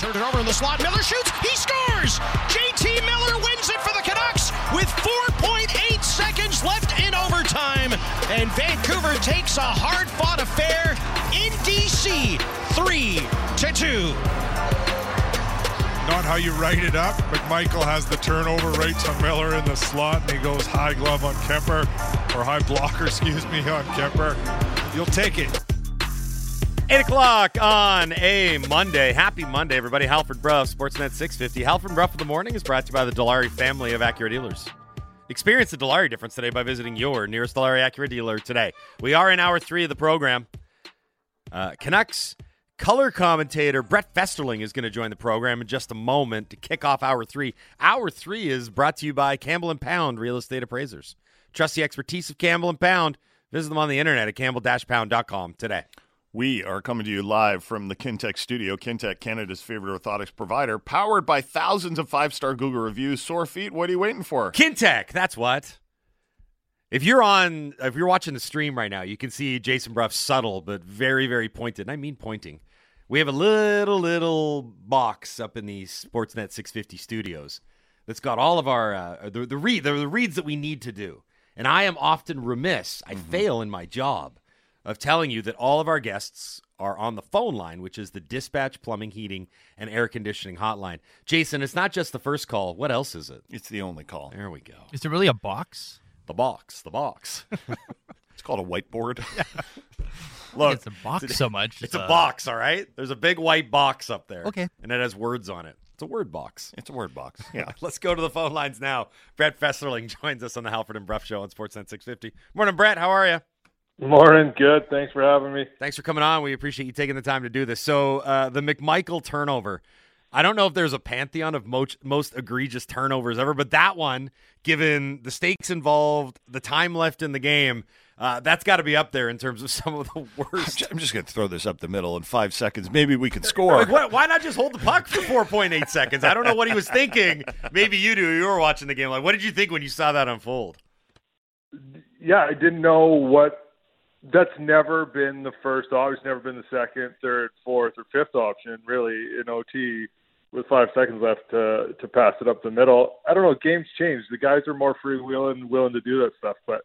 Turned it over in the slot. Miller shoots. He scores. JT Miller wins it for the Canucks with 4.8 seconds left in overtime. And Vancouver takes a hard fought affair in DC 3 to 2. Not how you write it up. McMichael has the turnover right to Miller in the slot, and he goes high glove on Kuemper, or high blocker, excuse me, on Kuemper. You'll take it. 8 o'clock on a Monday. Happy Monday, everybody. Halford Brough, Sportsnet 650. Halford Brough for the morning is brought to you by the Dilawri family of Acura dealers. Experience the Dilawri difference today by visiting your nearest Dilawri Acura dealer today. We are in hour three of the program. Uh, Canucks color commentator Brett Festerling is going to join the program in just a moment to kick off hour three. Hour three is brought to you by Campbell and Pound Real Estate Appraisers. Trust the expertise of Campbell and Pound. Visit them on the internet at campbell-pound.com today. We are coming to you live from the Kintec studio. Kintec, Canada's favorite orthotics provider, powered by thousands of five star Google reviews. Sore feet, what are you waiting for? Kintec, that's what. If you're on, if you're watching the stream right now, you can see Jason Brough subtle but very, very pointed. And I mean pointing. We have a little, little box up in the Sportsnet 650 studios that's got all of our uh, the the, read, the the reads that we need to do. And I am often remiss. I Mm-hmm. fail in my job of telling you that all of our guests are on the phone line, which is the Dispatch Plumbing, Heating, and Air Conditioning Hotline. Jason, it's not just the first call. What else is it? It's the only call. There we go. Is there really a box? The box. The box. It's called a whiteboard. Look, it's a box so much. It's a uh, box, all right? There's a big white box up there. Okay. And it has words on it. It's a word box. it's a word box. Yeah. Let's go to the phone lines now. Brett Festerling joins us on the Halford and Brough Show on Sportsnet 650. Morning, Brett. How are you? Morning, good. Thanks for having me. Thanks for coming on. We appreciate you taking the time to do this. So, uh, the McMichael turnover. I don't know if there's a pantheon of most, most egregious turnovers ever, but that one, given the stakes involved, the time left in the game, uh, that's got to be up there in terms of some of the worst. I'm just going to throw this up the middle in five seconds. Maybe we can score. Like, what, why not just hold the puck for 4.8 seconds? I don't know what he was thinking. Maybe you do. You were watching the game. Like, what did you think when you saw that unfold? Yeah, I didn't know what. That's never been the first. Obviously, never been the second, third, fourth, or fifth option. Really, in OT, with five seconds left to to pass it up the middle. I don't know. Games change. The guys are more freewheeling, willing to do that stuff. But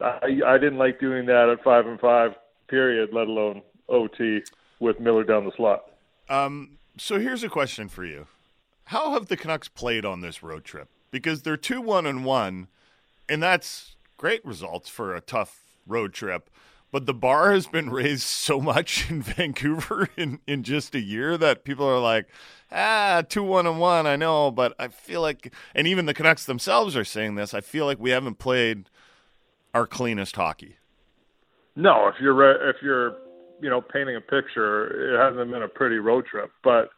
I I didn't like doing that at five and five. Period. Let alone OT with Miller down the slot. Um, so here's a question for you: How have the Canucks played on this road trip? Because they're two one and one, and that's great results for a tough road trip. But the bar has been raised so much in Vancouver in, in just a year that people are like, ah, two one and one. I know, but I feel like, and even the Canucks themselves are saying this. I feel like we haven't played our cleanest hockey. No, if you're re- if you're you know painting a picture, it hasn't been a pretty road trip, but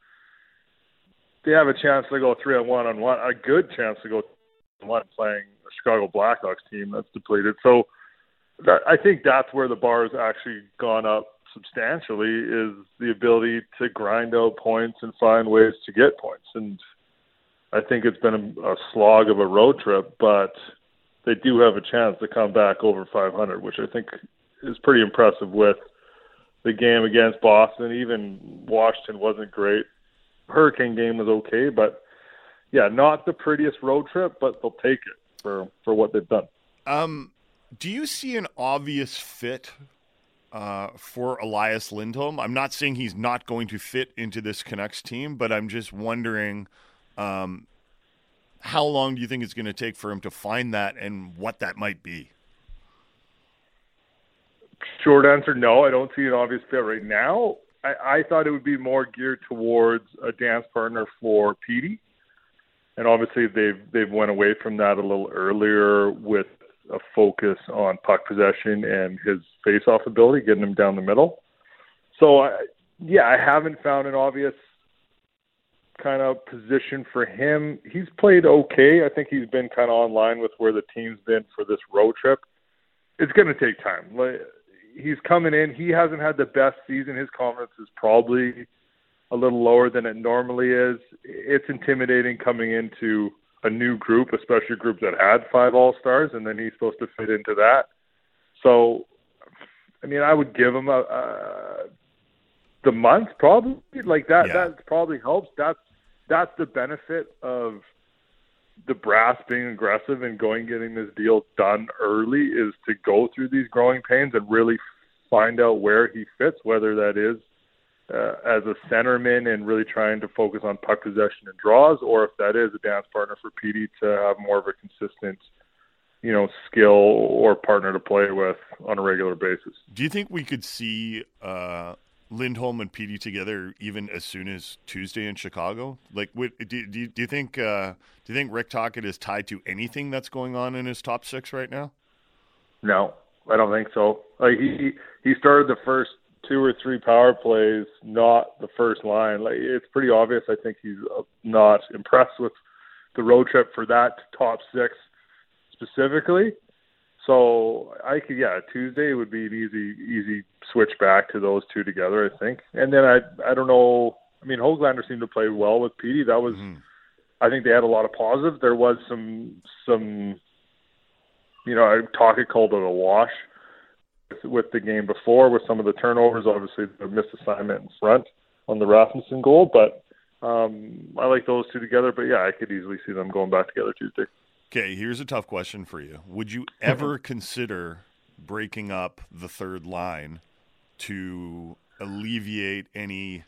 they have a chance to go three on one on one, a good chance to go on one playing a Chicago Blackhawks team that's depleted. So that, I think that's where the bar has actually gone up substantially is the ability to grind out points and find ways to get points. And I think it's been a, a slog of a road trip, but they do have a chance to come back over 500, which I think is pretty impressive with the game against Boston. Even Washington wasn't great. Hurricane game was okay, but yeah, not the prettiest road trip, but they'll take it for for what they've done. Um, do you see an obvious fit uh, for Elias Lindholm? I'm not saying he's not going to fit into this Canucks team, but I'm just wondering um, how long do you think it's going to take for him to find that and what that might be? Short answer, no. I don't see an obvious fit right now. I, I thought it would be more geared towards a dance partner for Petey, and obviously they've they've went away from that a little earlier with a focus on puck possession and his face-off ability, getting him down the middle. So, I, yeah, I haven't found an obvious kind of position for him. He's played okay. I think he's been kind of on line with where the team's been for this road trip. It's going to take time. He's coming in. He hasn't had the best season. His confidence is probably a little lower than it normally is. It's intimidating coming into a new group, especially a group that had five All Stars, and then he's supposed to fit into that. So, I mean, I would give him a, a the month probably like that. Yeah. That probably helps. That's that's the benefit of the brass being aggressive and going getting this deal done early is to go through these growing pains and really find out where he fits, whether that is uh, as a centerman and really trying to focus on puck possession and draws, or if that is a dance partner for Petey to have more of a consistent, you know, skill or partner to play with on a regular basis. Do you think we could see uh, Lindholm and Petey together even as soon as Tuesday in Chicago? Like, do, do, you- do you think uh, do you think Rick Tocchet is tied to anything that's going on in his top six right now? No, I don't think so. Like he he started the first two or three power plays, not the first line. Like it's pretty obvious. I think he's uh, not impressed with the road trip for that top six specifically. So I could, yeah, Tuesday would be an easy, easy switch back to those two together. I think, and then I, I don't know. I mean, Hoglander seemed to play well with Petey. That was, I think they had a lot of positives. There was some, some, you know, Tocchet called it a wash with, with the game before with some of the turnovers. Obviously, the missed assignment in front on the Rasmussen goal, but um, I like those two together. But yeah, I could easily see them going back together Tuesday. Okay, here's a tough question for you. Would you ever consider breaking up the third line to alleviate any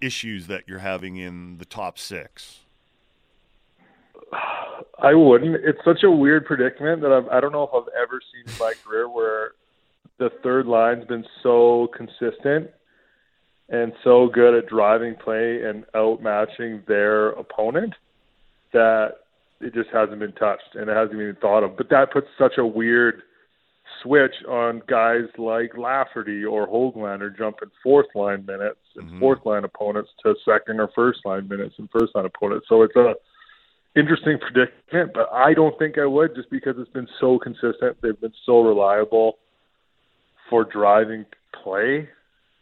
issues that you're having in the top six? I wouldn't. It's such a weird predicament that I've, I don't know if I've ever seen in my career where the third line's been so consistent and so good at driving play and outmatching their opponent that it just hasn't been touched and it hasn't even thought of. But that puts such a weird switch on guys like Lafferty or Hoglander jumping fourth line minutes and mm-hmm. fourth line opponents to second or first line minutes and first line opponents. So it's a interesting predicament, but I don't think I would just because it's been so consistent. They've been so reliable for driving play.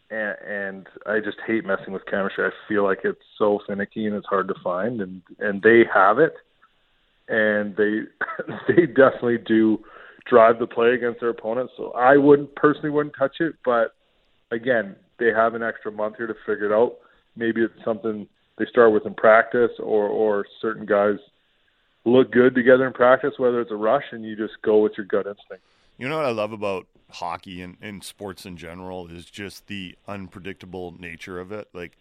And, and I just hate messing with chemistry. I feel like it's so finicky and it's hard to find, and and they have it, and they they definitely do drive the play against their opponents. So I wouldn't personally wouldn't touch it, but again, they have an extra month here to figure it out. Maybe it's something they start with in practice, or or certain guys look good together in practice, whether it's a rush and you just go with your gut instinct. You know what I love about hockey and, and sports in general is just the unpredictable nature of it. Like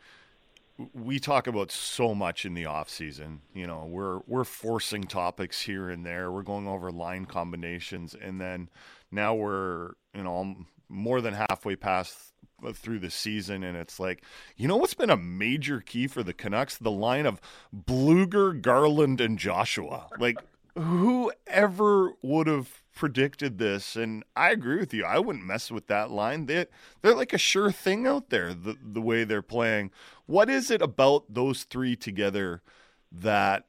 we talk about so much in the off season. You know, we're we're forcing topics here and there. We're going over line combinations, and then now we're you know more than halfway past through the season, and it's like, you know, what's been a major key for the Canucks? The line of Blueger, Garland, and Joshua. Like, whoever would have predicted this? And I agree with you. I wouldn't mess with that line. They they're like a sure thing out there. The the way they're playing. What is it about those three together that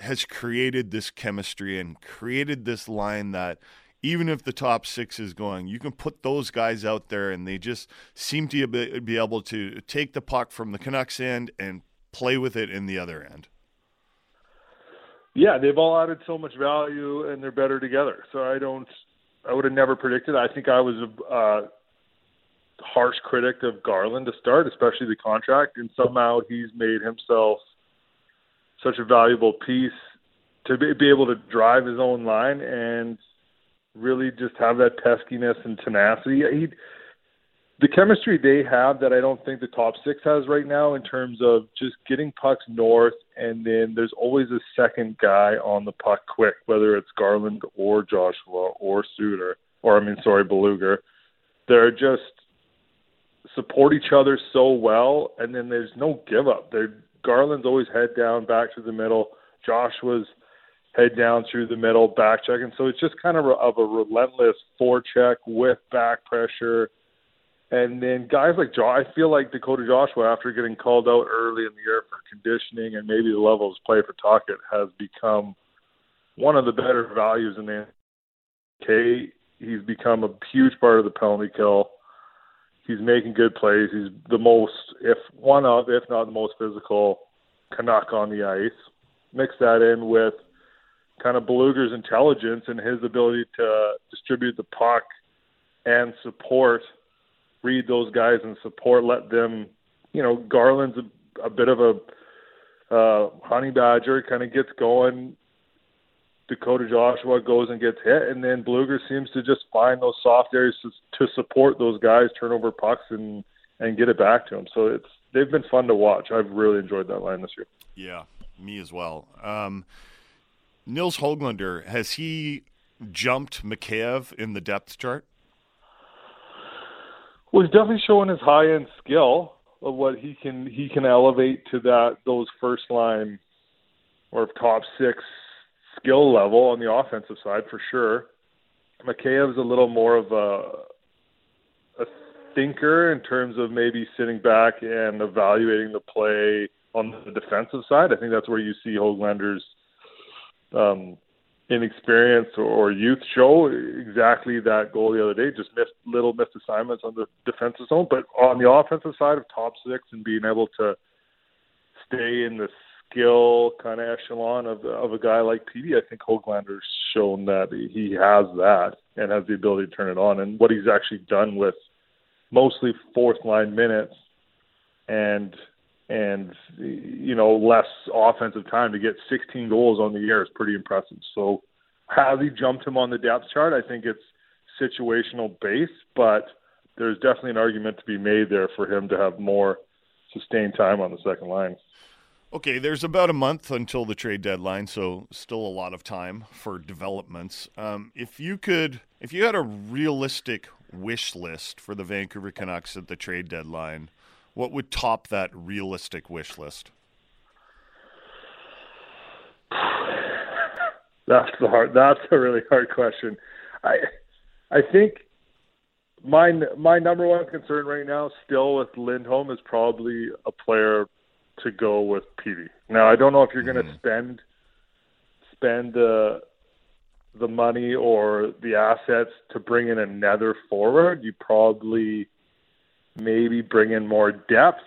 has created this chemistry and created this line that even if the top six is going, you can put those guys out there and they just seem to be be able to take the puck from the Canucks end and play with it in the other end. Yeah, they've all added so much value and they're better together. So I don't, I would have never predicted. I think I was a uh, harsh critic of Garland to start, especially the contract, and somehow he's made himself such a valuable piece to be, be able to drive his own line and really just have that peskiness and tenacity. He, the chemistry they have that I don't think the top six has right now in terms of just getting pucks north, and then there's always a second guy on the puck quick, whether it's Garland or Joshua or Suter, or I mean, sorry, Blueger. They're just support each other so well, and then there's no give up. They're Garland's always head down, back to the middle. Joshua's head down through the middle, back check, and so it's just kind of a, of a relentless forecheck with back pressure. And then guys like Jo, I feel like Dakota Joshua, after getting called out early in the year for conditioning and maybe the level of his play for Tocchet, has become one of the better values in the K. He's become a huge part of the penalty kill. He's making good plays. He's the most, if one of, if not the most physical Canuck on the ice. Mix that in with kind of Blueger's intelligence and his ability to distribute the puck and support read those guys and support. Let them, you know, Garland's a, a bit of a uh, honey badger, kind of gets going. Dakota Joshua goes and gets hit, and then Blueger seems to just find those soft areas to, to support those guys, turn over pucks, and and get it back to them. So it's they've been fun to watch. I've really enjoyed that line this year. Yeah, me as well. Um, Nils Hoglander has he jumped Mikheyev in the depth chart? Well, he's definitely showing his high end skill of what he can he can elevate to that those first line or top six skill level on the offensive side for sure. Mikheyev's a little more of a a thinker in terms of maybe sitting back and evaluating the play on the defensive side. I think that's where you see Hoglander's um, inexperience or youth show exactly that goal the other day. Just missed little missed assignments on the defensive zone, but on the offensive side of top six and being able to stay in the skill kind of echelon of of a guy like Petey, I think Hoglander's shown that he has that and has the ability to turn it on. And what he's actually done with mostly fourth line minutes and and you know less offensive time to get 16 goals on the year is pretty impressive. So has he jumped him on the depth chart? I think it's situational based, but there's definitely an argument to be made there for him to have more sustained time on the second line. Okay, there's about a month until the trade deadline, so still a lot of time for developments. Um, if you could, if you had a realistic wish list for the Vancouver Canucks at the trade deadline, what would top that realistic wish list? That's the hard. That's a really hard question. I, I think my my number one concern right now, still with Lindholm, is probably a player to go with Petey. Now, I don't know if you're going to mm. spend spend the the money or the assets to bring in another forward. You probably maybe bring in more depth,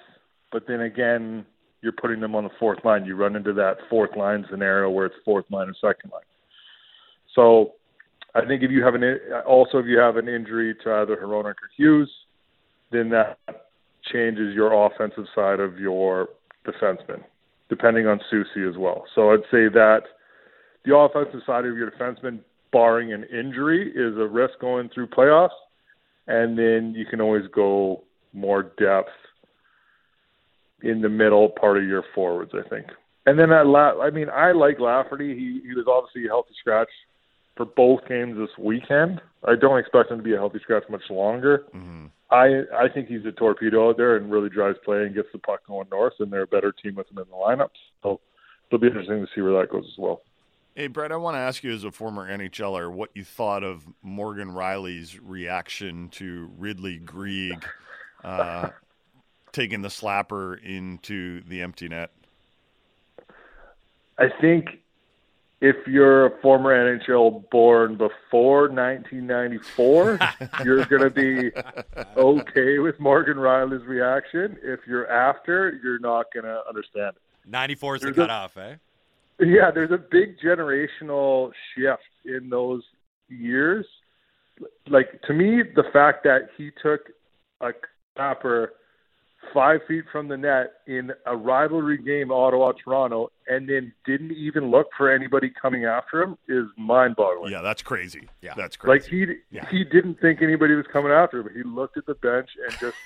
but then again, you're putting them on the fourth line. You run into that fourth line scenario where it's fourth line or second line. So I think if you have an also if you have an injury to either Hronek or Hughes, then that changes your offensive side of your defenseman, depending on Soucy as well. So I'd say that the offensive side of your defenseman, barring an injury, is a risk going through playoffs, and then you can always go more depth in the middle part of your forwards, I think. And then that, La- I mean, I like Lafferty. He he was obviously a healthy scratch for both games this weekend. I don't expect him to be a healthy scratch much longer. Mm-hmm. I I think he's a torpedo out there and really drives play and gets the puck going north, and they're a better team with him in the lineup. So it'll be interesting to see where that goes as well. Hey, Brett, I want to ask you as a former NHLer what you thought of Morgan Rielly's reaction to Ridley Greig uh, taking the slapper into the empty net. I think if you're a former NHL born before 1994, you're going to be okay with Morgan Rielly's reaction. If you're after, you're not going to understand it. 94 is there's the cutoff, eh? Yeah, there's a big generational shift in those years. Like to me, the fact that he took a snapper five feet from the net in a rivalry game, Ottawa Toronto, and then didn't even look for anybody coming after him is mind boggling. Yeah, that's crazy. Yeah, that's crazy. Like he yeah. he didn't think anybody was coming after him. He looked at the bench and just.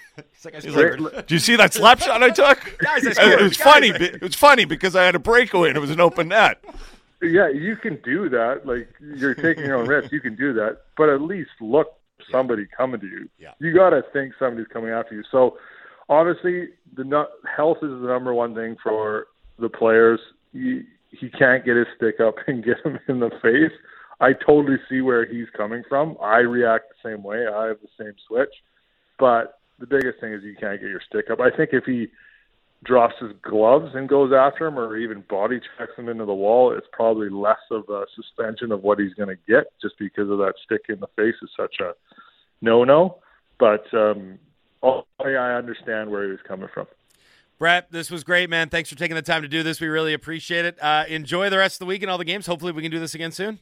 like, like, Do you see that slap shot I took? Guys, I it was Guys, funny. It was funny because I had a breakaway and it was an open net. Yeah, you can do that. Like you're taking your own risk. You can do that, but at least look somebody coming to you. Yeah. You got to think somebody's coming after you. So obviously, the no- health is the number one thing for the players. He, he can't get his stick up and get him in the face. I totally see where he's coming from. I react the same way. I have the same switch. But the biggest thing is you can't get your stick up. I think if he drops his gloves and goes after him or even body checks him into the wall, it's probably less of a suspension of what he's going to get just because of that stick in the face is such a no-no. But um, I understand where he was coming from. Brett, this was great, man. Thanks for taking the time to do this. We really appreciate it. Uh, enjoy the rest of the week and all the games. Hopefully, we can do this again soon.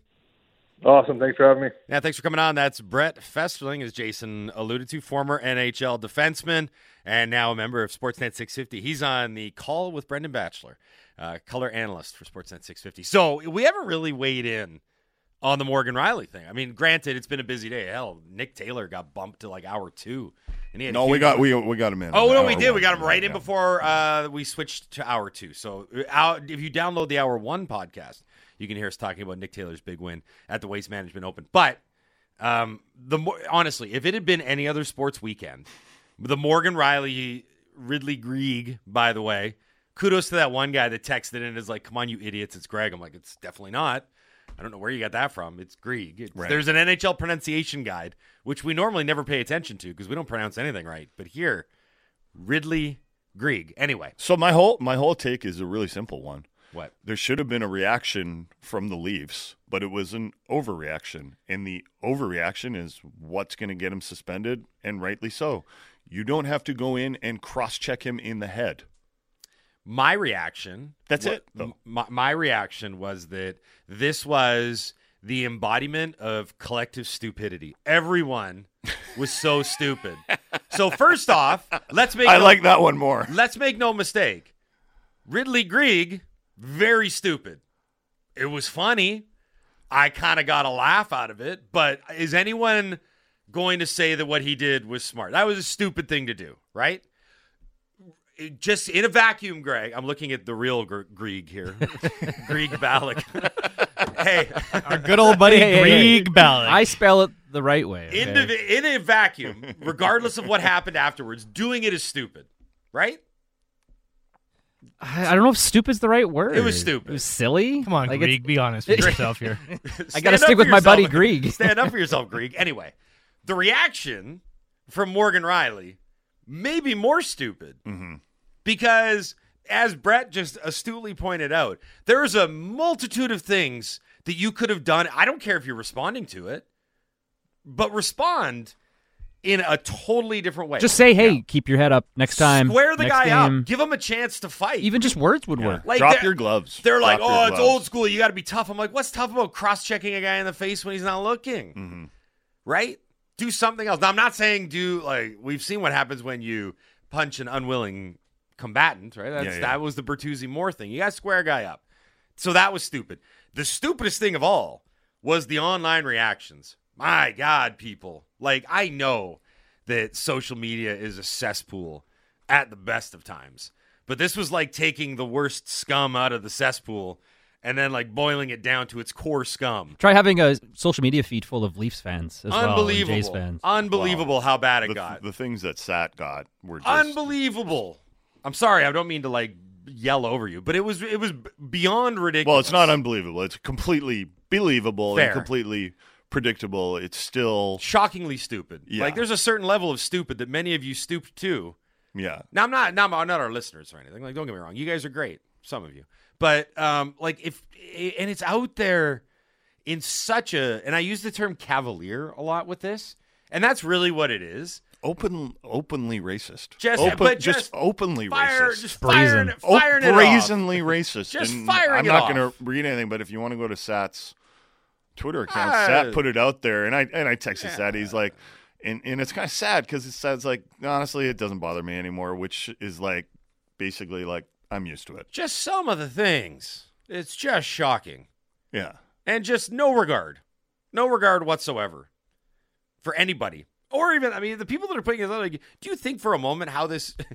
Awesome. Thanks for having me. Yeah, thanks for coming on. That's Brett Festerling, as Jason alluded to, former NHL defenseman and now a member of Sportsnet 650. He's on the call with Brendan Batchelor, uh, color analyst for Sportsnet 650. So we haven't really weighed in on the Morgan Rielly thing. I mean, granted, it's been a busy day. Hell, Nick Taylor got bumped to like hour two, and he had No, we got we we got him in. Oh no, we did. We one. got him right in Yeah. before uh, we switched to hour two. So, uh, out, if you download the hour one podcast, you can hear us talking about Nick Taylor's big win at the Waste Management Open. But um, the more honestly, if it had been any other sports weekend, the Morgan Rielly Ridley Greig, by the way, kudos to that one guy that texted in and is like, "Come on, you idiots, it's Greg." I'm like, "It's definitely not." I don't know where you got that from. It's Greig. It's- Right. There's an NHL pronunciation guide, which we normally never pay attention to because we don't pronounce anything right. But here, Ridley Greig. Anyway, So my whole my whole take is a really simple one. What? There should have been a reaction from the Leafs, but it was an overreaction. And the overreaction is what's going to get him suspended, and rightly so. You don't have to go in and cross check him in the head. My reaction. That's wa- it, though. My, my reaction was that this was the embodiment of collective stupidity. Everyone was so stupid. So first off, let's make I no- like that one more. Let's make no mistake. Ridley Greig, very stupid. It was funny. I kind of got a laugh out of it, but is anyone going to say that what he did was smart? That was a stupid thing to do, right? It- Just in a vacuum, Greg. I'm looking at the real Gr- Grieg here. Grieg Balloch. hey, Our good old buddy Hey, hey, hey. Grieg Ballard. I spell it the right way. okay? in, the, in a vacuum, regardless of what happened afterwards, doing it is stupid, right? I I don't know if stupid's the right word. It was stupid. It was silly. Come on, Like, it's- be honest with yourself here. I gotta stick for with my buddy yourself. Grieg. Stand up for yourself, Grieg. Anyway, the reaction from Morgan Rielly may be more stupid Mm-hmm. because, as Brett just astutely pointed out, there's a multitude of things that you could have done. I don't care if you're responding to it, but respond in a totally different way. Just say, hey, keep your head up next time. square the next guy game. up, give him a chance to fight. Even just words would Yeah. work. Like, Drop your gloves. They're like, Drop your oh, it's old school. You got to be tough. I'm like, what's tough about cross checking a guy in the face when he's not looking? Mm-hmm. Right? Do something else. Now, I'm not saying do like we've seen what happens when you punch an unwilling combatant. Right? That's Yeah, yeah. that was the Bertuzzi Moore thing. You got to square a guy up. So that was stupid. The stupidest thing of all was the online reactions. My God, people! Like I know that social media is a cesspool at the best of times. But this was like taking the worst scum out of the cesspool and then like boiling it down to its core scum. Try having a social media feed full of Leafs fans as well. and Unbelievable. Jays fans. Unbelievable how bad it the, got. the things that Sat got were just Unbelievable. I'm sorry, I don't mean to like yell over you, but it was it was beyond ridiculous. Well, it's not unbelievable. It's completely believable Fair. and completely predictable. It's still shockingly stupid. Yeah. Like there's a certain level of stupid that many of you stooped to. yeah. Now I'm not now I'm not our listeners or anything. Like don't get me wrong, you guys are great, some of you. But um, like if and it's out there in such a and I use the term cavalier a lot with this, and that's really what it is. Open, openly racist. Just- Open, but just, just openly Fire, racist. just firing, Brazen. Oh, firing it off. brazenly racist. Just And firing I'm it not going to read anything, but if you want to go to Sat's Twitter account, Ah. Sat put it out there, and I and I texted Sat. He's like, and and it's kind of sad because it says like honestly, it doesn't bother me anymore, which is like basically like I'm used to it. Just some of the things. It's just shocking. Yeah. and just no regard, no regard whatsoever for anybody, or even I mean the people that are putting it out. Like, do you think for a moment how this?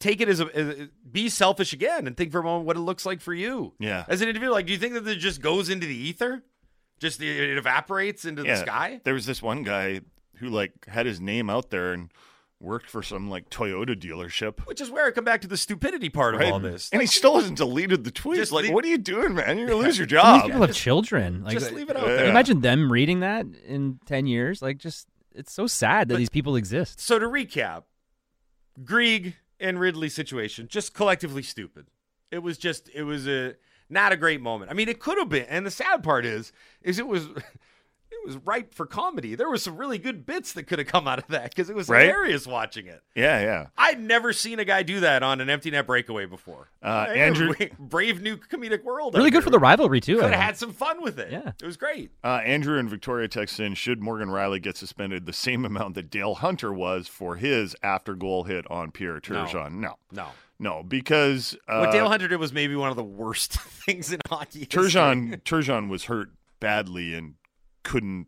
Take it as a as, be selfish again and think for a moment what it looks like for you. Yeah. As an individual, like, do you think that it just goes into the ether? Just it evaporates into the sky? There was this one guy who like had his name out there and worked for some like Toyota dealership. Which is where I come back to the stupidity part of all this. And he still hasn't deleted the tweet. Just like, leave- what are you doing, man? You're gonna lose your These job. people have children. Like, just leave it out Yeah. there. Imagine them reading that in ten years. Like, just it's so sad that But- these people exist. So to recap, Greig and Rielly situation just collectively stupid. It was just it was a not a great moment. I mean, it could have been, and the sad part is, is it was it was ripe for comedy. There were some really good bits that could have come out of that because it was Right? hilarious watching it. Yeah, yeah. I'd never seen a guy do that on an empty net breakaway before. Uh, Hey, Andrew- brave new comedic world. Really good for the rivalry too. I Could have had some fun with it. Yeah. it was great. Uh, Andrew and Victoria text in, should Morgan Rielly get suspended the same amount that Dale Hunter was for his after goal hit on Pierre Turgeon? No. No, No, because uh, what Dale Hunter did was maybe one of the worst things in hockey. history. Turgeon, Turgeon was hurt badly and couldn't.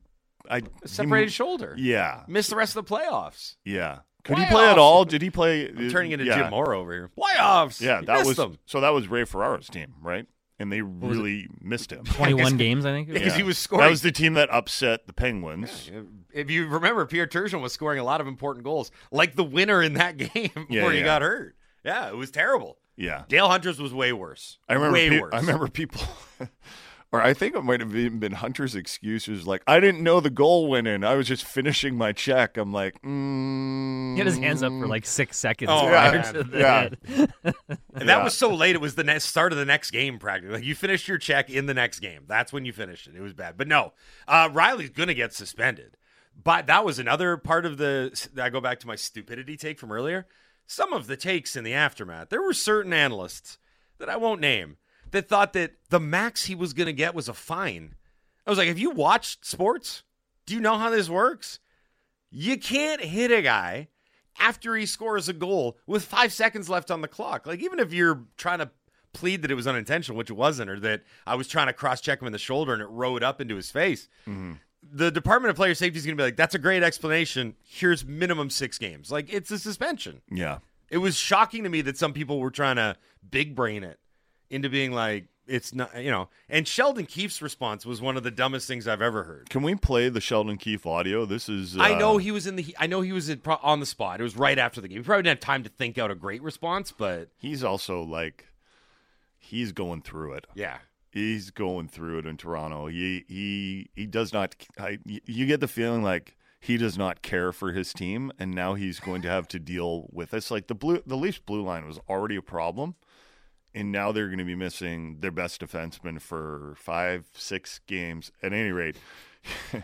I separated shoulder. Yeah, missed the rest of the playoffs. yeah. Could he play at all? Did he play? I'm turning into yeah. Jim Morrow over here. Playoffs. Yeah, He that was them. so. That was Ray Ferraro's team, right? And they really missed him. 21 games, I think. it was. because he was scoring. That was the team that upset the Penguins. if you remember, Pierre Turgeon was scoring a lot of important goals, like the winner in that game Yeah, before he got hurt. Yeah, it was terrible. Yeah, Dale Hunter's was way worse. I remember. way pe- worse. I remember people, or I think it might have even been Hunter's excuse was like, "I didn't know the goal went in. I was just finishing my check." I'm like, mm, He had his hands up for like six seconds Oh, prior yeah. to the Yeah. hit. And Yeah. that was so late. It was the next start of the next game, practically. Like you finished your check in the next game. That's when you finished it. It was bad. But no, uh, Rielly's going to get suspended. But that was another part of the. I go back to my stupidity take from earlier. Some of the takes in the aftermath, there were certain analysts that I won't name that thought that the max he was going to get was a fine. I was like, have you watched sports? Do you know how this works? You can't hit a guy after he scores a goal with five seconds left on the clock. Like, even if you're trying to plead that it was unintentional, which it wasn't, or that I was trying to cross check him in the shoulder and it rode up into his face, mm-hmm. The Department of Player Safety is going to be like, that's a great explanation. Here's minimum six games. Like, it's a suspension. yeah. It was shocking to me that some people were trying to big brain it into being like, it's not, you know. And Sheldon Keefe's response was one of the dumbest things I've ever heard. Can we play the Sheldon Keefe audio? This is. Uh, I know he was in the. I know he was in, on the spot. It was right after the game. He probably didn't have time to think out a great response, but He's also like, he's going through it. yeah, He's going through it in Toronto. He he he does not. I, you get the feeling like he does not care for his team, and now he's going to have to deal with this. Like the blue, the Leafs blue line was already a problem, and now they're going to be missing their best defenseman for five, six games. At any rate,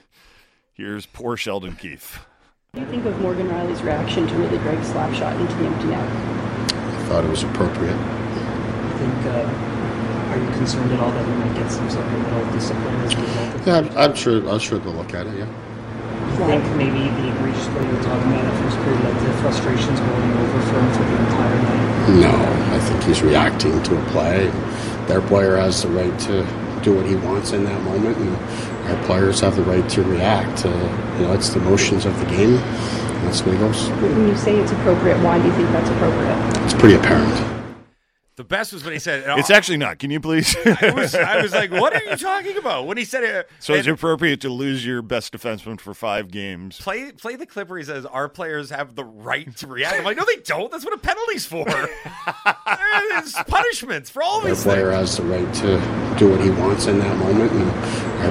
here's poor Sheldon Keefe. What do you think of Morgan Rielly's reaction to Ridley Greig's slap shot into the empty net? I thought it was appropriate. I think, uh, are you concerned at all that he might get some sort of little discipline as a result of Yeah, I'm, I'm sure. I'm sure they'll look at it. Yeah. You think maybe the egregious play you were talking about at first period led to frustrations rolling over for him for the entire night? No, I think he's reacting to a play. Their player has the right to do what he wants in that moment, and our players have the right to react. Uh, you know, it's the motions of the game. That's the way it goes. When you say it's appropriate, why do you think that's appropriate? It's pretty apparent. The best was when he said, oh, It's actually not. Can you please? I was, I was like, what are you talking about? When he said it, so it's and appropriate to lose your best defenseman for five games. play play the clip where he says our players have the right to react. I'm like, no, they don't. That's what a penalty's for. There's punishments for all Our these player things. has the right to do what he wants in that moment, and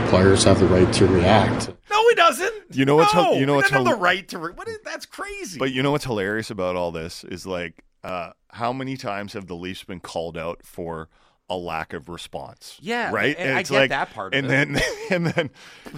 our players have the right to react. No, he doesn't. You know what's no, hel- you know what's have hel- the right to. Re- what is, that's crazy. But you know what's hilarious about all this is like, uh, how many times have the Leafs been called out for a lack of response? Yeah, right. and I it's get like, that part of and it. then and then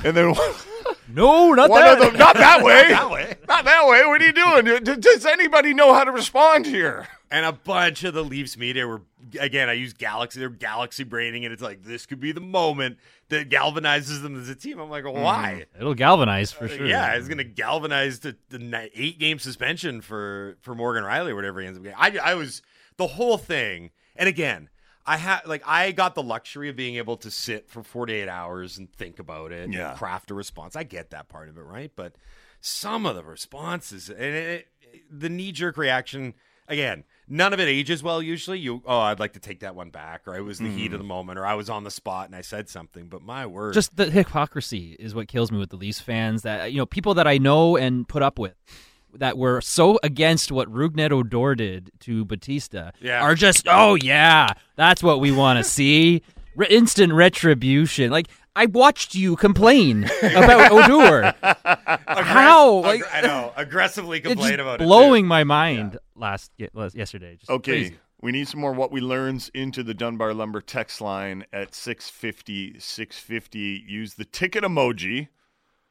and then No, not one that. of them, not that way, that way. not that way. What are you doing? Does anybody know how to respond here? And a bunch of the Leafs media were again. I use Galaxy. They're Galaxy braining, and it's like this could be the moment that galvanizes them as a team. I'm like, well, why? It'll galvanize for uh, sure. Yeah, it's going to galvanize the, the eight game suspension for for Morgan Rielly or whatever he ends up getting. I I was the whole thing, and again, I had like I got the luxury of being able to sit for 48 hours and think about it, Yeah. and craft a response. I get that part of it, right? But some of the responses and it, the knee jerk reaction again. None of it ages well. Usually, you oh, I'd like to take that one back, or it was the heat of the hmm. moment, or I was on the spot and I said something. But my word, Just the hypocrisy is what kills me with the Leafs fans. That you know, people that I know and put up with, that were so against what Rougned Odor did to Bautista, Yeah. are just oh yeah, that's what we want to see. Re- instant retribution. Like I watched you complain about Odor. How? Like I know aggressively complain just about it. blowing my mind last ye- last- yesterday. Just Okay, crazy. we need some more what we learns into the Dunbar Lumber text line at 650 650. Use the ticket emoji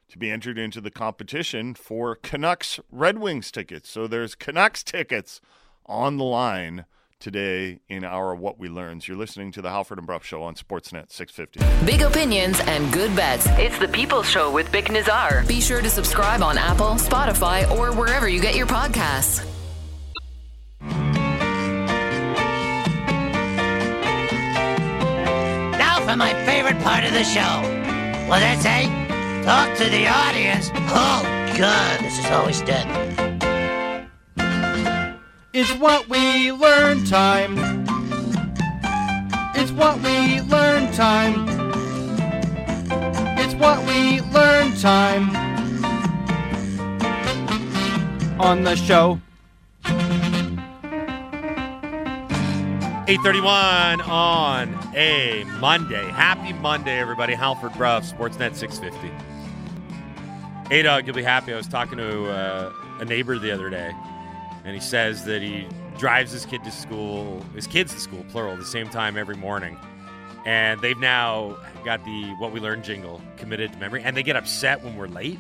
to be entered into the competition for Canucks Red Wings tickets. So there's Canucks tickets on the line today in our What We Learns. You're listening to the Halford and Brough Show on Sportsnet 650. Big opinions and good bets. It's the People's Show with Bik Nijjar. Be sure to subscribe on Apple, Spotify, or wherever you get your podcasts. Now for my favorite part of the show. What did I say? Talk to the audience. Oh, God, this is always dead. It's what we learn time. It's what we learn time. It's what we learn time. On the show. 831 on a Monday. Happy Monday, everybody. Halford Brough, Sportsnet 650. Hey, Doug, you'll be happy. I was talking to uh, a neighbor the other day, and he says that he drives his kid to school, his kids to school, plural, at the same time every morning. And they've now got the What We Learned jingle committed to memory, and they get upset when we're late.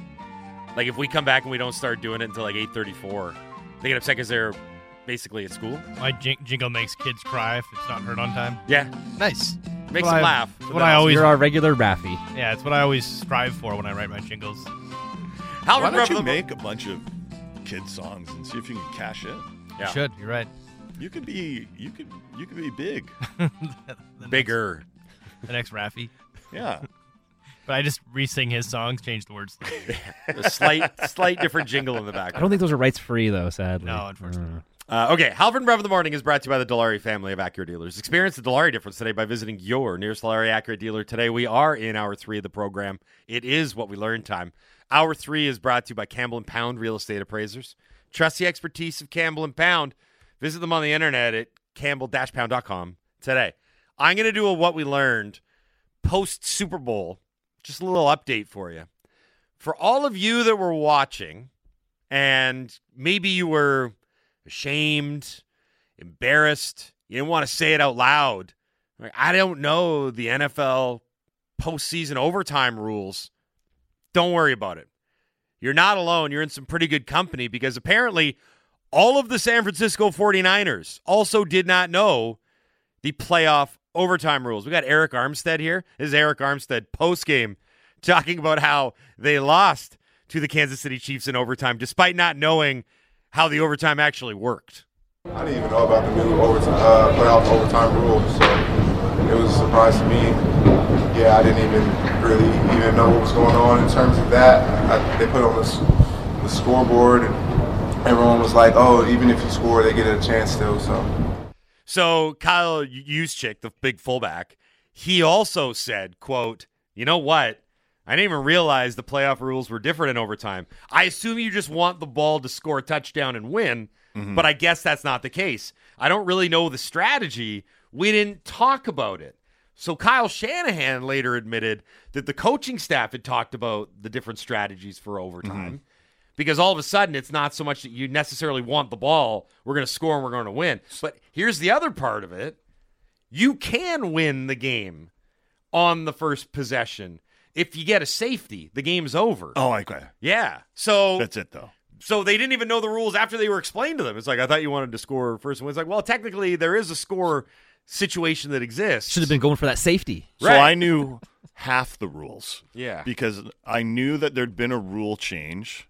Like if we come back and we don't start doing it until like 834, they get upset because they're basically at school. My jing- jingle makes kids cry if it's not heard on time. Yeah. Nice. Makes What them I- laugh. What I always You're our regular Raffi. yeah, it's what I always strive for when I write my jingles. How Why don't you make a bunch of kid songs and see if you can cash in? Yeah. Should you're right. You could be you could you could be big. The bigger? Next, the next Raffi. Yeah. But I just re-sing his songs, change the words. a slight, slight different jingle in the back. I don't think those are rights free though. Sadly, No, unfortunately. Mm. Uh, okay, Halford and Brough in the Morning is brought to you by the Dilawri family of Acura dealers. Experience the Dilawri difference today by visiting your nearest Dilawri Acura dealer today. We are in hour three of the program. It is what we learn time. Hour three is brought to you by Campbell and Pound Real Estate Appraisers. Trust the expertise of Campbell and Pound. Visit them on the internet at campbell-pound.com today. I'm going to do a what we learned post Super Bowl. Just a little update for you. For all of you that were watching, and maybe you were ashamed, embarrassed. You didn't want to say it out loud. Like, I don't know the NFL postseason overtime rules. Don't worry about it. You're not alone. You're in some pretty good company because apparently all of the San Francisco 49ers also did not know the playoff overtime rules. We got Arik Armstead here. This is Arik Armstead post game talking about how they lost to the Kansas City Chiefs in overtime despite not knowing how the overtime actually worked. I didn't even know about the new overtime, uh, playoff overtime rules, so it was a surprise to me. Yeah, I didn't even really even know what was going on in terms of that. I, they put on the, the scoreboard, and everyone was like, "Oh, even if you score, they get a chance still." So So Kyle Juszczyk, the big fullback, he also said, "quote You know what? I didn't even realize the playoff rules were different in overtime. I assume you just want the ball to score a touchdown and win, mm-hmm. but I guess that's not the case. I don't really know the strategy. We didn't talk about it." So Kyle Shanahan later admitted that the coaching staff had talked about the different strategies for overtime mm-hmm. because all of a sudden it's not so much that you necessarily want the ball. We're going to score and we're going to win. But here's the other part of it you can win the game on the first possession. If you get a safety, the game's over. Oh, okay. Yeah. So That's it though. so they didn't even know the rules after they were explained to them. It's like I thought you wanted to score first and. It's like, well, technically there is a score situation that exists. Should have been going for that safety. So I knew half the rules. Yeah. Because I knew that there'd been a rule change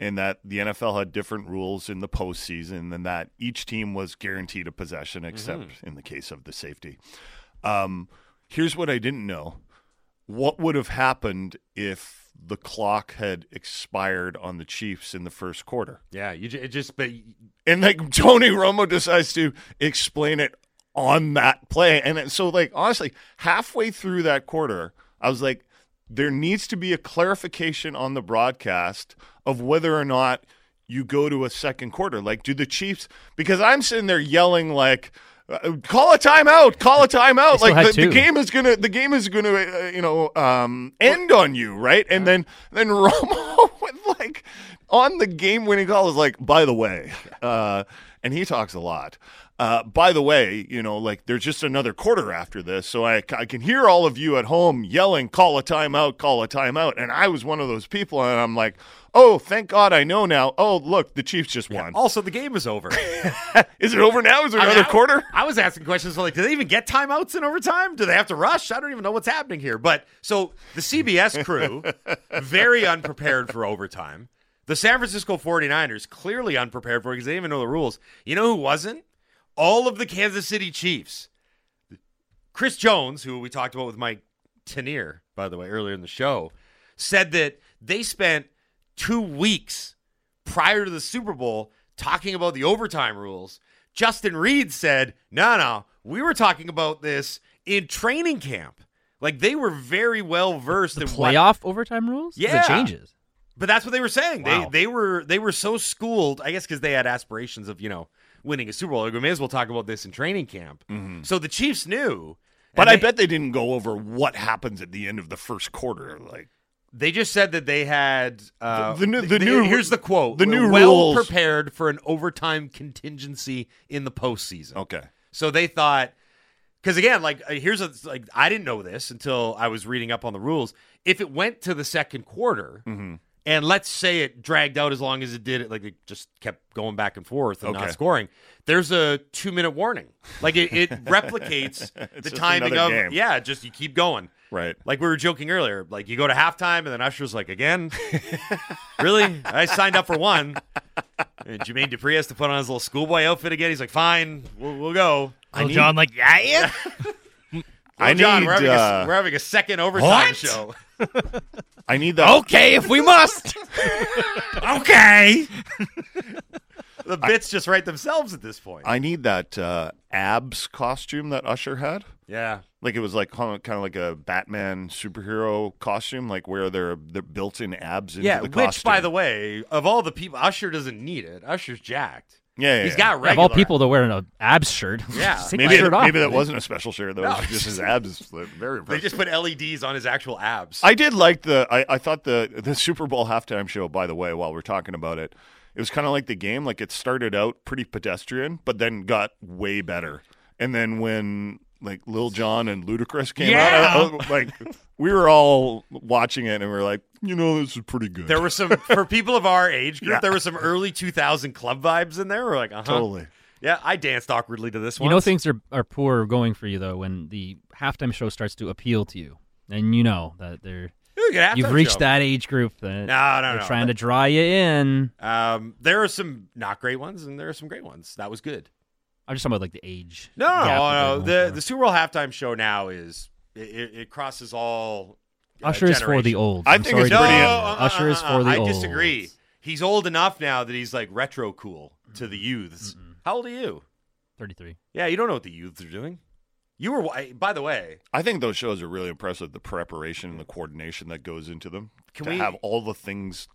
and that the NFL had different rules in the postseason and that each team was guaranteed a possession except Mhm. in the case of the safety. Um, here's what I didn't know. What would have happened if the clock had expired on the Chiefs in the first quarter? Yeah, you it just but and like Tony Romo decides to explain it on that play. And so, like, honestly, halfway through that quarter, I was like, there needs to be a clarification on the broadcast of whether or not you go to a second quarter. Like, do the Chiefs, because I'm sitting there yelling, like, uh, call a timeout, call a timeout. Like the, the game is gonna, the game is gonna, uh, you know, um, end on you, right? And then, then Romo with like on the game winning call is like, by the way, uh, and he talks a lot. Uh, by the way, you know, like there's just another quarter after this, so I, I can hear all of you at home yelling, "Call a timeout! Call a timeout!" And I was one of those people, and I'm like, "Oh, thank God, I know now." Oh, look, the Chiefs just won. Also, the game is over. Is it over now? Is there I mean, another I- quarter? I was asking questions like, do they even get timeouts in overtime? Do they have to rush? I don't even know what's happening here. But so the CBS crew, very unprepared for overtime. The San Francisco 49ers, clearly unprepared for it because they didn't even know the rules. You know who wasn't? All of the Kansas City Chiefs. Chris Jones, who we talked about with Mike Tanier, by the way, earlier in the show, said that they spent two weeks prior to the Super Bowl talking about the overtime rules. Justin Reid said, no, no, we were talking about this in training camp. Like they were very well versed in what- Playoff overtime rules? Yeah. It changes. but that's what they were saying. Wow. They they were they were so schooled, I guess, because they had aspirations of you know winning a Super Bowl. We may as well talk about this in training camp. So the Chiefs knew, But I they- bet they didn't go over what happens at the end of the first quarter. Like They just said that they had uh, The- the new- the they- new- Here's the quote: the new "We're well rules- prepared for an overtime contingency in the postseason." Okay. So they thought, because again, like uh, here's a like I didn't know this until I was reading up on the rules. If it went to the second quarter, Mm-hmm. And let's say it dragged out as long as it did, it like it just kept going back and forth and Okay. not scoring. There's a two minute warning. Like it, it replicates the timing of game. yeah. Just you keep going. Right. Like we were joking earlier, like you go to halftime and then Usher's like, again? really? I signed up for one. And Jermaine Dupri has to put on his little schoolboy outfit again. He's like, fine, we'll, we'll go. Lil Jon, like, yeah, yeah. Well, I John, need, we're, having uh, a, we're having a second overtime What? show. I need that. okay, if we must. okay. the bits just write themselves at this point. I need that uh, abs costume that Usher had. yeah. Like it was like kind of like a Batman superhero costume, like where they're they're built-in abs into Yeah, the which, by the way, of all the people, Usher doesn't need it. Usher's jacked. Yeah, yeah, He's yeah. got Of regular. all people to wear an abs shirt. Yeah. Maybe my shirt it, maybe that wasn't a special shirt. That No, was just his abs. Very impressive. They just put LEDs on his actual abs. I did like the. I, I thought the the Super Bowl halftime show. By the way, while we're talking about it, it was kind of like the game. Like it started out pretty pedestrian, but then got way better. And then when like Lil Jon and Ludacris came out, I- I like we were all watching it and we are like, you know, this is pretty good. There were some for people of our age group. Yeah. There were some early 2000 club vibes in there. We're like, uh huh, totally. Yeah, I danced awkwardly to this one. You know things are, are poor going for you though when the halftime show starts to appeal to you, and you know that they're you've reached that age group that No, no, they're no. trying to draw you in. Um, there are some not great ones, and there are some great ones. That was good. I'm just talking about like the age. No, no, no. no. The the Super Bowl halftime show now is it, it, it crosses all. uh, Usher is for the old. I I'm think sorry it's to No, pretty- say. uh, uh, Usher is uh, for the old. I old. disagree. He's old enough now that he's like retro cool to the youths. How old are you? Thirty-three. Yeah, you don't know what the youths are doing. You were, I- by the way, I think those shows are really impressive. The preparation and the coordination that goes into them. Can to we- have all the things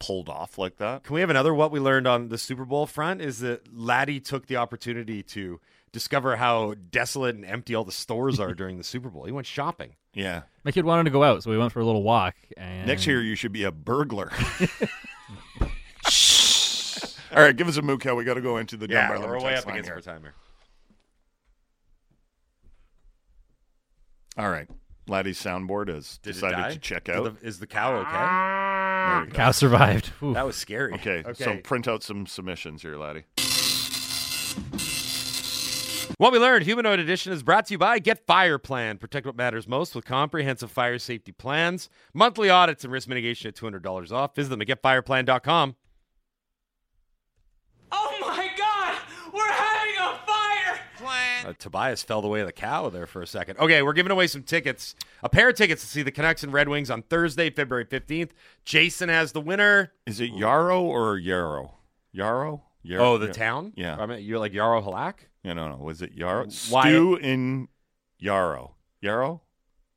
pulled off like that? Can we have another what we learned on the Super Bowl front is that Laddie took the opportunity to discover how desolate and empty all the stores are during the Super Bowl. He went shopping. Yeah. My kid wanted to go out, so we went for a little walk. And Next year, you should be a burglar. All right, give us a mook how we got to go into the Yeah, dumb by we're way up against here. our timer. All right, Laddie's soundboard has Did decided to check Did out. the- is the cow okay? There we go. cow survived. Ooh. That was scary. Okay, Okay. so print out some submissions here, Laddie. What we learned, Humanoid Edition is brought to you by Get Fire Plan. Protect what matters most with comprehensive fire safety plans, monthly audits, and risk mitigation at $200 off. Visit them at getfireplan.com. Oh my god! We're having a fire! Plan. Uh, Tobias fell the way of the cow there for a second. Okay, we're giving away some tickets. A pair of tickets to see the Canucks and Red Wings on Thursday, February 15th. Jason has the winner. Is it Yarrow or Yarrow? Yarrow? Yarrow? Oh, the Yeah. town? Yeah. I mean, you're like Jaro Halak? Yeah, no, no. Was it Yarrow? Why- Stew in Yarrow. Yarrow?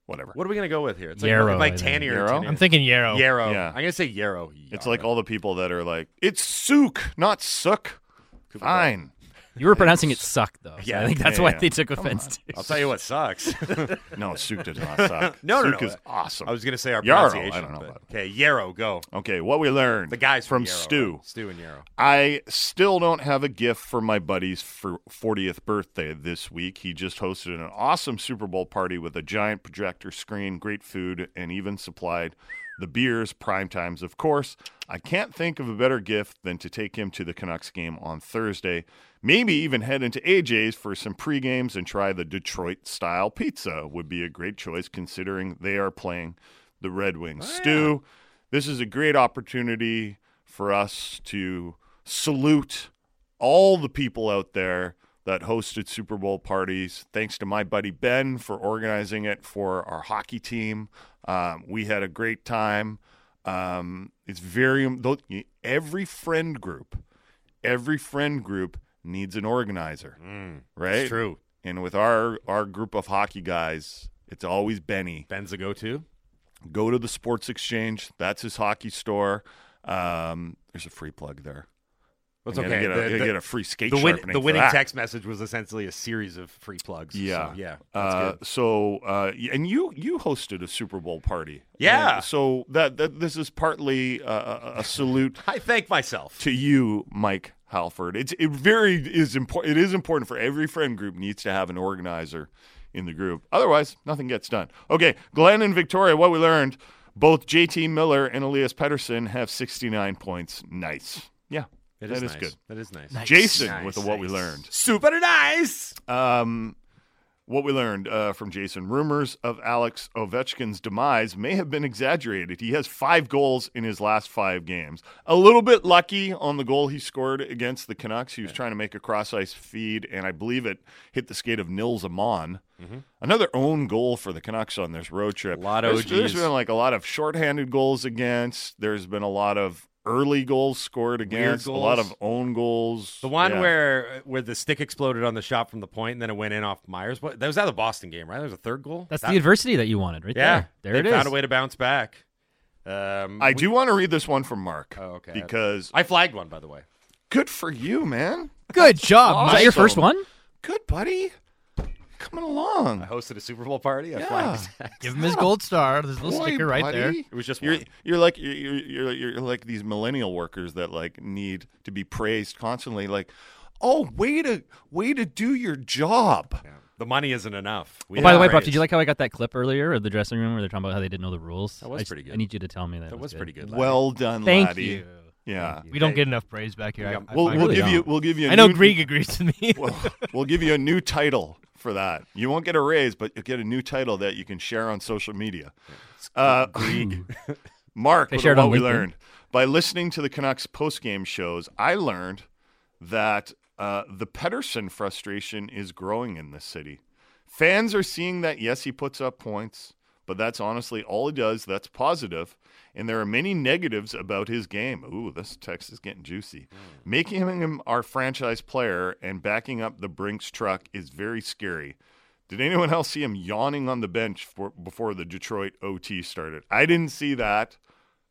Whatever. What are we going to go with here? It's like Yarrow, my I. Tanny or Yarrow? I'm thinking Yarrow. Yarrow. Yeah. I'm going to say Yarrow. It's like all the people that are like, it's sook, not sook. Fine. You were pronouncing it suck though. so Yeah. I think that's Yeah, why yeah. they took Come offense on. to. I'll tell you what sucks. No, Suk does not suck. no, no, Suk no. is awesome. I was going to say our Yarrow, pronunciation. I don't know but- about Okay, Yarrow, go. Okay, what we learned. The guys from Yarrow, Stu. right? Stu and Yarrow. I still don't have a gift for my buddy's for 40th birthday this week. He just hosted an awesome Super Bowl party with a giant projector screen, great food, and even supplied the beers, prime times, of course. I can't think of a better gift than to take him to the Canucks game on Thursday. Maybe even head into AJ's for some pre-games and try the Detroit style pizza would be a great choice considering they are playing the Red Wings. Oh, Stu, this is a great opportunity for us to salute all the people out there that hosted Super Bowl parties. Thanks to my buddy Ben for organizing it for our hockey team. Um, we had a great time. Um, it's very every friend group, every friend group needs an organizer, right? it's true. And with our our group of hockey guys, it's always Benny. Ben's a go-to. Go to the Sports Exchange. That's his hockey store. Um, there's a free plug there. That's okay. Get a, The- the- get a free skate the, win- the winning text message was essentially a series of free plugs. Yeah, So, yeah. Uh, so, uh, and you you hosted a Super Bowl party. Yeah. And so that, that this is partly uh, a, a salute. I thank myself to you, Mike Halford. It's it very is important. It is important for every friend group needs to have an organizer in the group. Otherwise, nothing gets done. Okay, Glenn and Victoria. What we learned: both JT Miller and Elias Pettersson have 69 points. Nice. Yeah. It that is is nice. good. That is nice. Jason Nice, with the what we learned. Super nice. Um, what we learned uh, from Jason: rumors of Alex Ovechkin's demise may have been exaggerated. He has five goals in his last five games. A little bit lucky on the goal he scored against the Canucks. He was trying to make a cross ice feed, and I believe it hit the skate of Nils Aman. Mhm. Another own goal for the Canucks on this road trip. A lot of there's, there's OGs. been like a lot of shorthanded goals against. There's been a lot of early goals scored against. A lot of own goals. The one Yeah. where where the stick exploded on the shot from the point and then it went in off Myers. What that was that the Boston game, right? There was a third goal. That's That- the adversity that you wanted, right yeah, there. There they it found is. a way to bounce back. Um, I we- do want to read this one from Mark. Oh, okay. Because I flagged one, by the way. Good for you, man. Good job. Was that your first one? Good, buddy. Coming along. I hosted a Super Bowl party. I Yeah. flagged his Give him his gold star. There's a little Boy, sticker right there. It was just you're one. you're like you're, you're you're you're like these millennial workers that like need to be praised constantly. Like, oh, way to way to do your job. The money isn't enough. We Oh, by the way, Buff, did you like how I got that clip earlier of the dressing room where they're talking about how they didn't know the rules? That was I pretty good. I need you to tell me that. That was pretty good. Well done, Thank laddie. you. Yeah. We don't get enough praise back here. I- Yeah. I We'll, find we'll it. give you we'll give you. a I know new- Greg agrees with me. we'll, we'll give you a new title for that. You won't get a raise, but you'll get a new title that you can share on social media. Uh, Mark, They what, share what we LinkedIn. learned by listening to the Canucks post-game shows, I learned that uh, the Pettersson frustration is growing in this city. Fans are seeing that. Yes, he puts up points, but that's honestly all he does. That's positive, and there are many negatives about his game. Ooh, this text is getting juicy. Making him our franchise player and backing up the Brinks truck is very scary. Did anyone else see him yawning on the bench for, before the Detroit OT started? I didn't see that,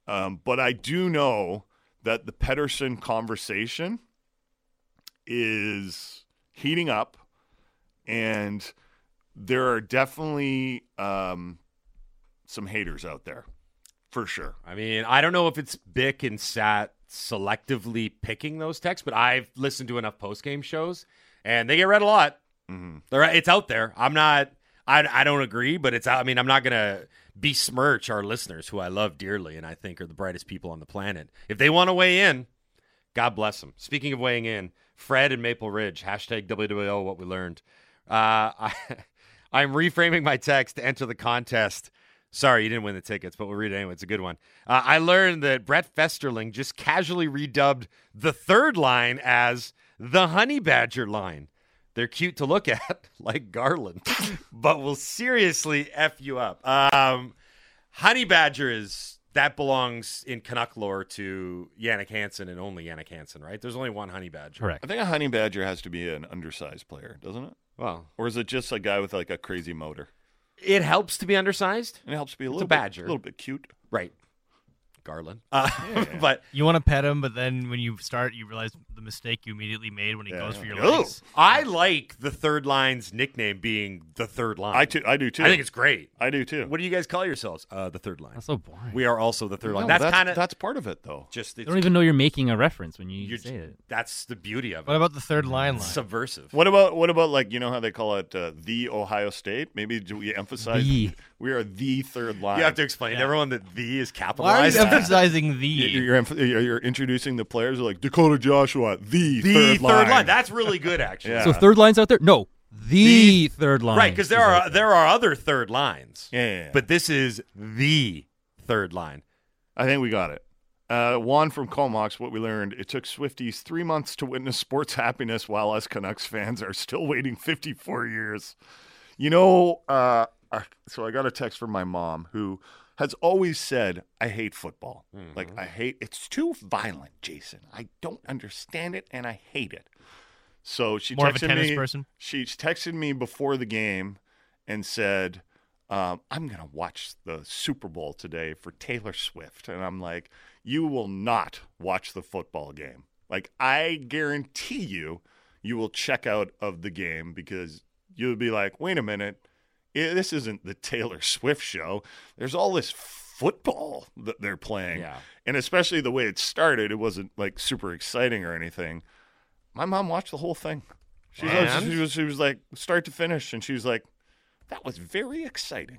um, but I do know that the Pettersson conversation is heating up, and there are definitely um, some haters out there, for sure. I mean, I don't know if it's Bik and Sat selectively picking those texts, but I've listened to enough post game shows, and they get read a lot. Mm-hmm. They're, it's out there. I'm not. I, I don't agree, but it's. I mean, I'm not gonna besmirch our listeners, who I love dearly, and I think are the brightest people on the planet. If they want to weigh in, God bless them. Speaking of weighing in, Fred and Maple Ridge hashtag WWO. What we learned. Uh, I, I'm reframing my text to enter the contest. Sorry, you didn't win the tickets, but we'll read it anyway. It's a good one. Uh, I learned that Brett Festerling just casually redubbed the third line as the Honey Badger line. They're cute to look at, like Garland, but will seriously F you up. Um, Honey Badger is that belongs in Canuck lore to Jannik Hansen and only Jannik Hansen, right? There's only one Honey Badger. Correct. I think a honey badger has to be an undersized player, doesn't it? Well, Or is it just a guy with like a crazy motor? It helps to be undersized. It helps to be a It's little a badger. bit, a little bit cute. Right. Garland. Uh, but You want to pet him, but then when you start, you realize the mistake you immediately made when he goes for your Ooh. legs. I like the third line's nickname being the third line. I too, I do too. I think it's great. I do too. What do you guys call yourselves? Uh, the third line. That's so boring. We are also the third line. That's, that's kind of that's part of it though. just. I don't even know you're making a reference when you you're- say it. That's the beauty of it. What about the third line line? subversive? What about what about like you know how they call it uh, the Ohio State? Maybe do we emphasize The. we are the third line? You have to explain to everyone that the is Why are capitalized. You emphasizing the? You're, you're, you're you're introducing the players like Dakota Joshua, the, the third, line. That's really good, actually. Yeah. So third line's out there? No, the, third line. Right, because there is are there. there are other third lines. Yeah, yeah, yeah. But this is the third line. I think we got it. Uh, Juan from Comox, what we learned, it took Swifties three months to witness sports happiness while us Canucks fans are still waiting 54 years. You know, uh, I- so I got a text from my mom who has always said, I hate football. Like, I hate it's too violent, Jason. I don't understand it and I hate it. So she More of a texted tennis me, person? She texted me before the game and said, um, I'm going to watch the Super Bowl today for Taylor Swift. And I'm like, you will not watch the football game. Like, I guarantee you, you will check out of the game because you'll be like, wait a minute, this isn't the Taylor Swift show. There's all this football that they're playing. Yeah. And especially the way it started, it wasn't like super exciting or anything. My mom watched the whole thing. She, was, she, was, she was like, start to finish. And she was like, that was very exciting.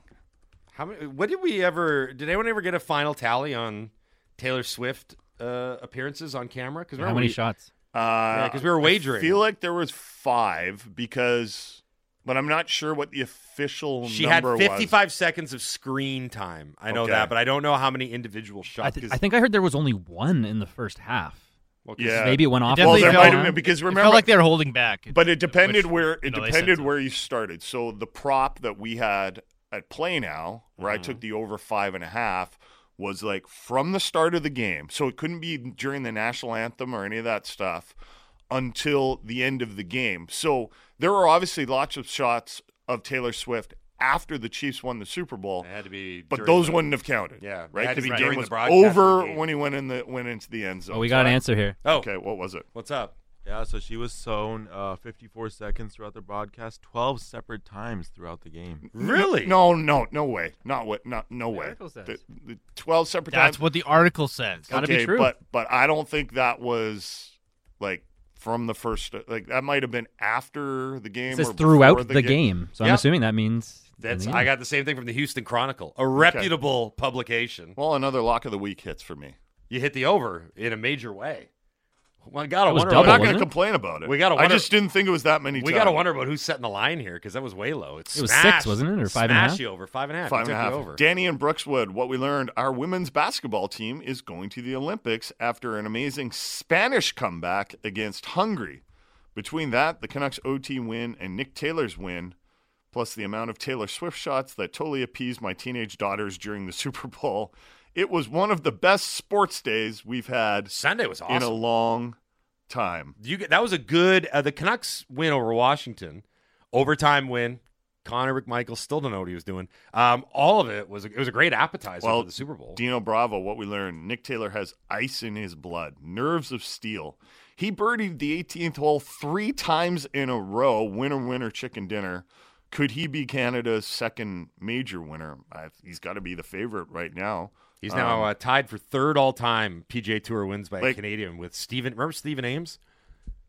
How many? What did we ever? Did anyone ever get a final tally on Taylor Swift uh, appearances on camera? Because How many shots? Uh, 'cause we were wagering. I feel like there was five because, but I'm not sure what the official She had number 55 seconds of screen time. I know Okay. that, but I don't know how many individual I, shots. th- I think I heard there was only one in the first half. well, 'cause Yeah. Maybe it went off. Well, definitely there might have been because It remember, felt like they were holding back. but it depended which, where it you depended where you started. So the prop that we had at Play Now, where I Mm-hmm. took the over five and a half, was like from the start of the game. So it couldn't be during the national anthem or any of that stuff until the end of the game. So there were obviously lots of shots of Taylor Swift after the Chiefs won the Super Bowl. It had to be. But those the- wouldn't have counted. Yeah, right. Because the during game was the over game. when he went in the went into the end zone. Oh, we So got an I- answer here. Oh, Okay, what was it? what's up? Yeah, so she was sewn uh, 54 seconds throughout the broadcast, 12 separate times throughout the game. Really? No, no, no way. Not what. Not no way. article says. The, the Twelve separate That's times. what the article says. Gotta be true. but but I don't think that was like from the first. Like that might have been after the game. It throughout before the, game. So I'm assuming that means. That's. I got the same thing from the Houston Chronicle, a reputable publication. Well, another lock of the week hits for me. You hit the over in a major way. Well, I gotta That was wonder. I'm double, not going to it? complain about it. We gotta I wonder- just didn't think it was that many. we times. got to wonder about who's setting the line here because that was way low. It's It was six, wasn't it, or five and a half? smash you over five and a half. Five You and a took half. the over. Danny and Brookswood, what we learned, our women's basketball team is going to the Olympics after an amazing Spanish comeback against Hungary. Between that, the Canucks OT win and Nick Taylor's win, plus the amount of Taylor Swift shots that totally appeased my teenage daughters during the Super Bowl, it was one of the best sports days we've had Sunday was awesome. in a long time. you that was a good. Uh, the Canucks win over Washington, overtime win. Connor McMichael still don't know what he was doing. Um, all of it was a, it was a great appetizer Well, for the Super Bowl. Dino Bravo, what we learned, Nick Taylor has ice in his blood, nerves of steel. He birdied the 18th hole three times in a row, winner, winner, chicken dinner. Could he be Canada's second major winner? I, he's got to be the favorite right now. He's now Um, uh, tied for third all time PGA Tour wins by a Canadian with Stephen. Remember Stephen Ames?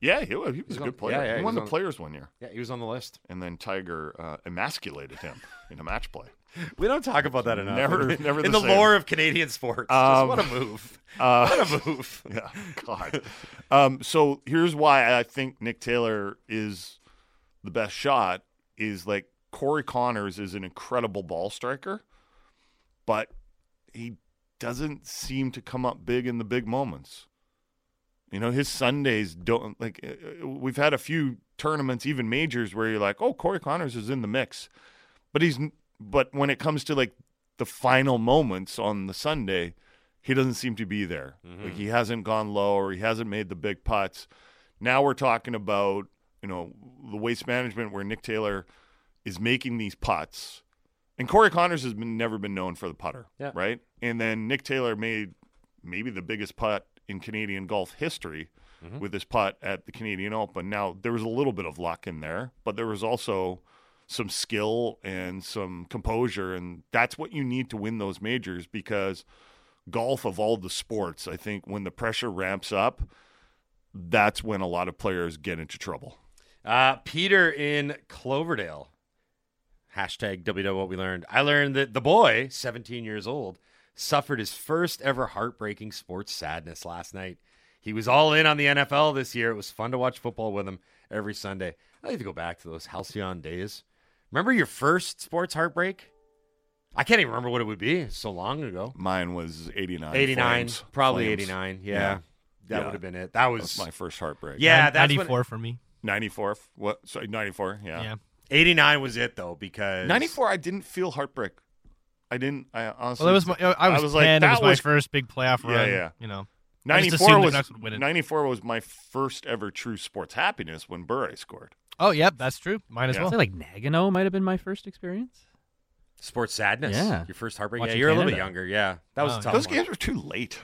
yeah, he, was- he was a on- good player. yeah, yeah, he he won the on- players one year, Yeah, he was on the list. and then Tiger uh, emasculated him in a match play. We don't talk about that enough. Never- never in the the lore of Canadian sports. Um, what a move! Uh, what a move! yeah, God. Um, so here's why I think Nick Taylor is the best shot. Is like Corey Conners is an incredible ball striker, but he doesn't seem to come up big in the big moments. You know, his Sundays don't like. uh, uh, We've had a few tournaments, even majors, where you're like, "Oh, Corey Conners is in the mix," but he's. But when it comes to like the final moments on the Sunday, he doesn't seem to be there. Like he hasn't gone low or he hasn't made the big putts. Now we're talking about you know the waste management where Nick Taylor is making these putts, and Corey Conners has been never been known for the putter, Yeah. right? And then Nick Taylor made maybe the biggest putt in Canadian golf history Mm-hmm. with his putt at the Canadian Open. Now, there was a little bit of luck in there, but there was also some skill and some composure. And that's what you need to win those majors because golf, of all the sports, I think when the pressure ramps up, that's when a lot of players get into trouble. Uh, Peter in Cloverdale. Hashtag WW what we learned. I learned that the boy, 17 years old, suffered his first ever heartbreaking sports sadness last night. He was all in on the NFL this year. It was fun to watch football with him every Sunday. I like to go back to those halcyon days. Remember your first sports heartbreak? I can't even remember what it would be. It's so long ago. Mine was 89. 89, Flames. probably Flames. 89. Yeah. That Yeah. would have been it. That was, That's my first heartbreak. Yeah, Nin- that's when- 94 for me. 94. What? Sorry, 94. Yeah. Yeah. 89 was it though because 94, I didn't feel heartbreak. I didn't. I honestly. Well, it was my, I was, 10. like, it that was my first big playoff run. yeah. You know, I just 94 assumed the was Canucks would win it. 94 was my first ever true sports happiness when Bure scored. Oh, yep, that's true. Mine as Yeah. well. I feel like Nagano might have been my first experience. sports sadness. Yeah. Your first heartbreak. Watching yeah, you're a little bit Canada. younger. Yeah. That was Oh, a tough Those one. games were too late.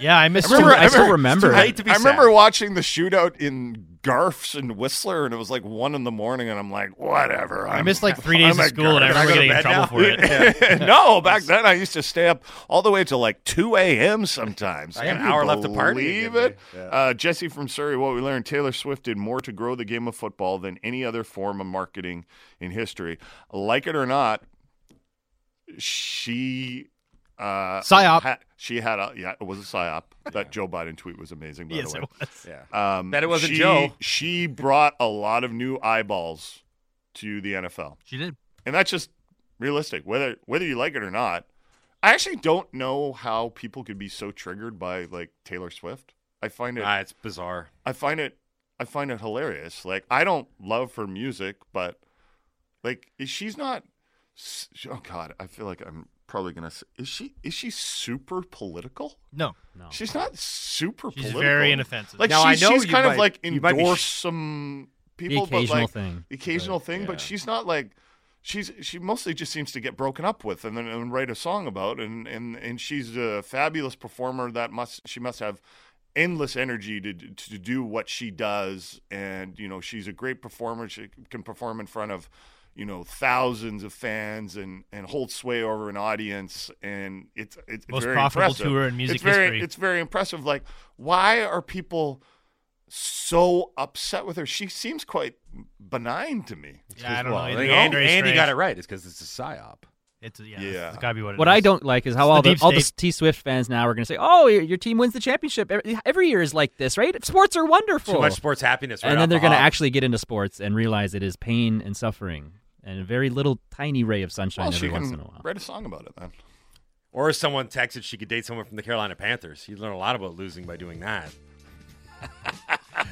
Yeah, I miss. I remember- I still remember. Too late to be I remember watching the shootout in Garfs and Whistler, and it was like one in the morning, and I'm like, whatever. I I'm- missed like three days I'm of at school, and I Garfs. remember getting in trouble now? for it. no, back then I used to stay up all the way to like 2 a.m. sometimes. I got Can an hour left to party Believe it? man. Uh, Jesse from Surrey, what we learned Taylor Swift did more to grow the game of football than any other form of marketing in history. Like it or not, she. Uh, Psyop. ha- she had a yeah, it was a psyop. That Joe Biden tweet was amazing. By Yes, the it way, was. Yeah. um, Bet it wasn't she, Joe. She brought a lot of new eyeballs to the NFL She did. and that's just realistic whether whether you like it or not i actually don't know how people could be so triggered by like taylor swift i find it Ah, it's bizarre. i find it i find it hilarious like i don't love her music but like she's not oh god i feel like i'm probably gonna say is she is she super political No. No. she's not super She's political very inoffensive. like Now, I she's, know she's you kind of like you might endorse sh- some people but occasional like thing, the occasional but, thing but she's not like she's she mostly just seems to get broken up with and then and write a song about and and and she's a fabulous performer that must she must have endless energy to to do what she does and you know she's a great performer she can perform in front of you know thousands of fans and and hold sway over an audience and it's it's Most very profitable impressive. tour in music it's very history. it's very impressive like why are people so upset with her she seems quite benign to me Yeah, I don't well, know. I It's think Andy, Andy got it right. It's because it's a psyop. It's yeah. Yeah. It's gotta be what it What is. I don't like is how It's all the the, all the. T Swift fans now are going to say, "Oh, your, your team wins the championship every, every year is like this, right? Sports are wonderful." Too much sports happiness. Right and then they're the going to hop. actually get into sports and realize it is pain and suffering and a very little tiny ray of sunshine well she every once can in a while. write a song about it then Or if someone texted she could date someone from the Carolina Panthers. You learn a lot about losing by doing that.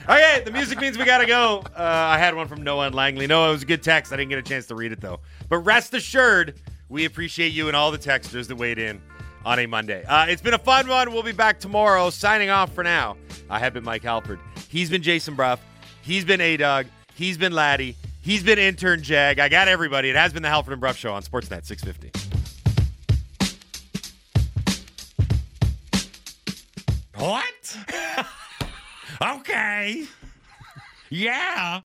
okay, the music means we gotta go. Uh, I had one from Noah and Langley. Noah, it was a good text. I didn't get a chance to read it though. But rest assured, we appreciate you and all the texters that weighed in on a Monday. Uh, it's been a fun one. We'll be back tomorrow. Signing off for now. I have been Mike Halford. He's been Jason Brough. He's been A Dog. He's been Laddie. He's been intern Jag. I got everybody. It has been the Halford and Brough Show on Sportsnet 650. What? okay. Yeah.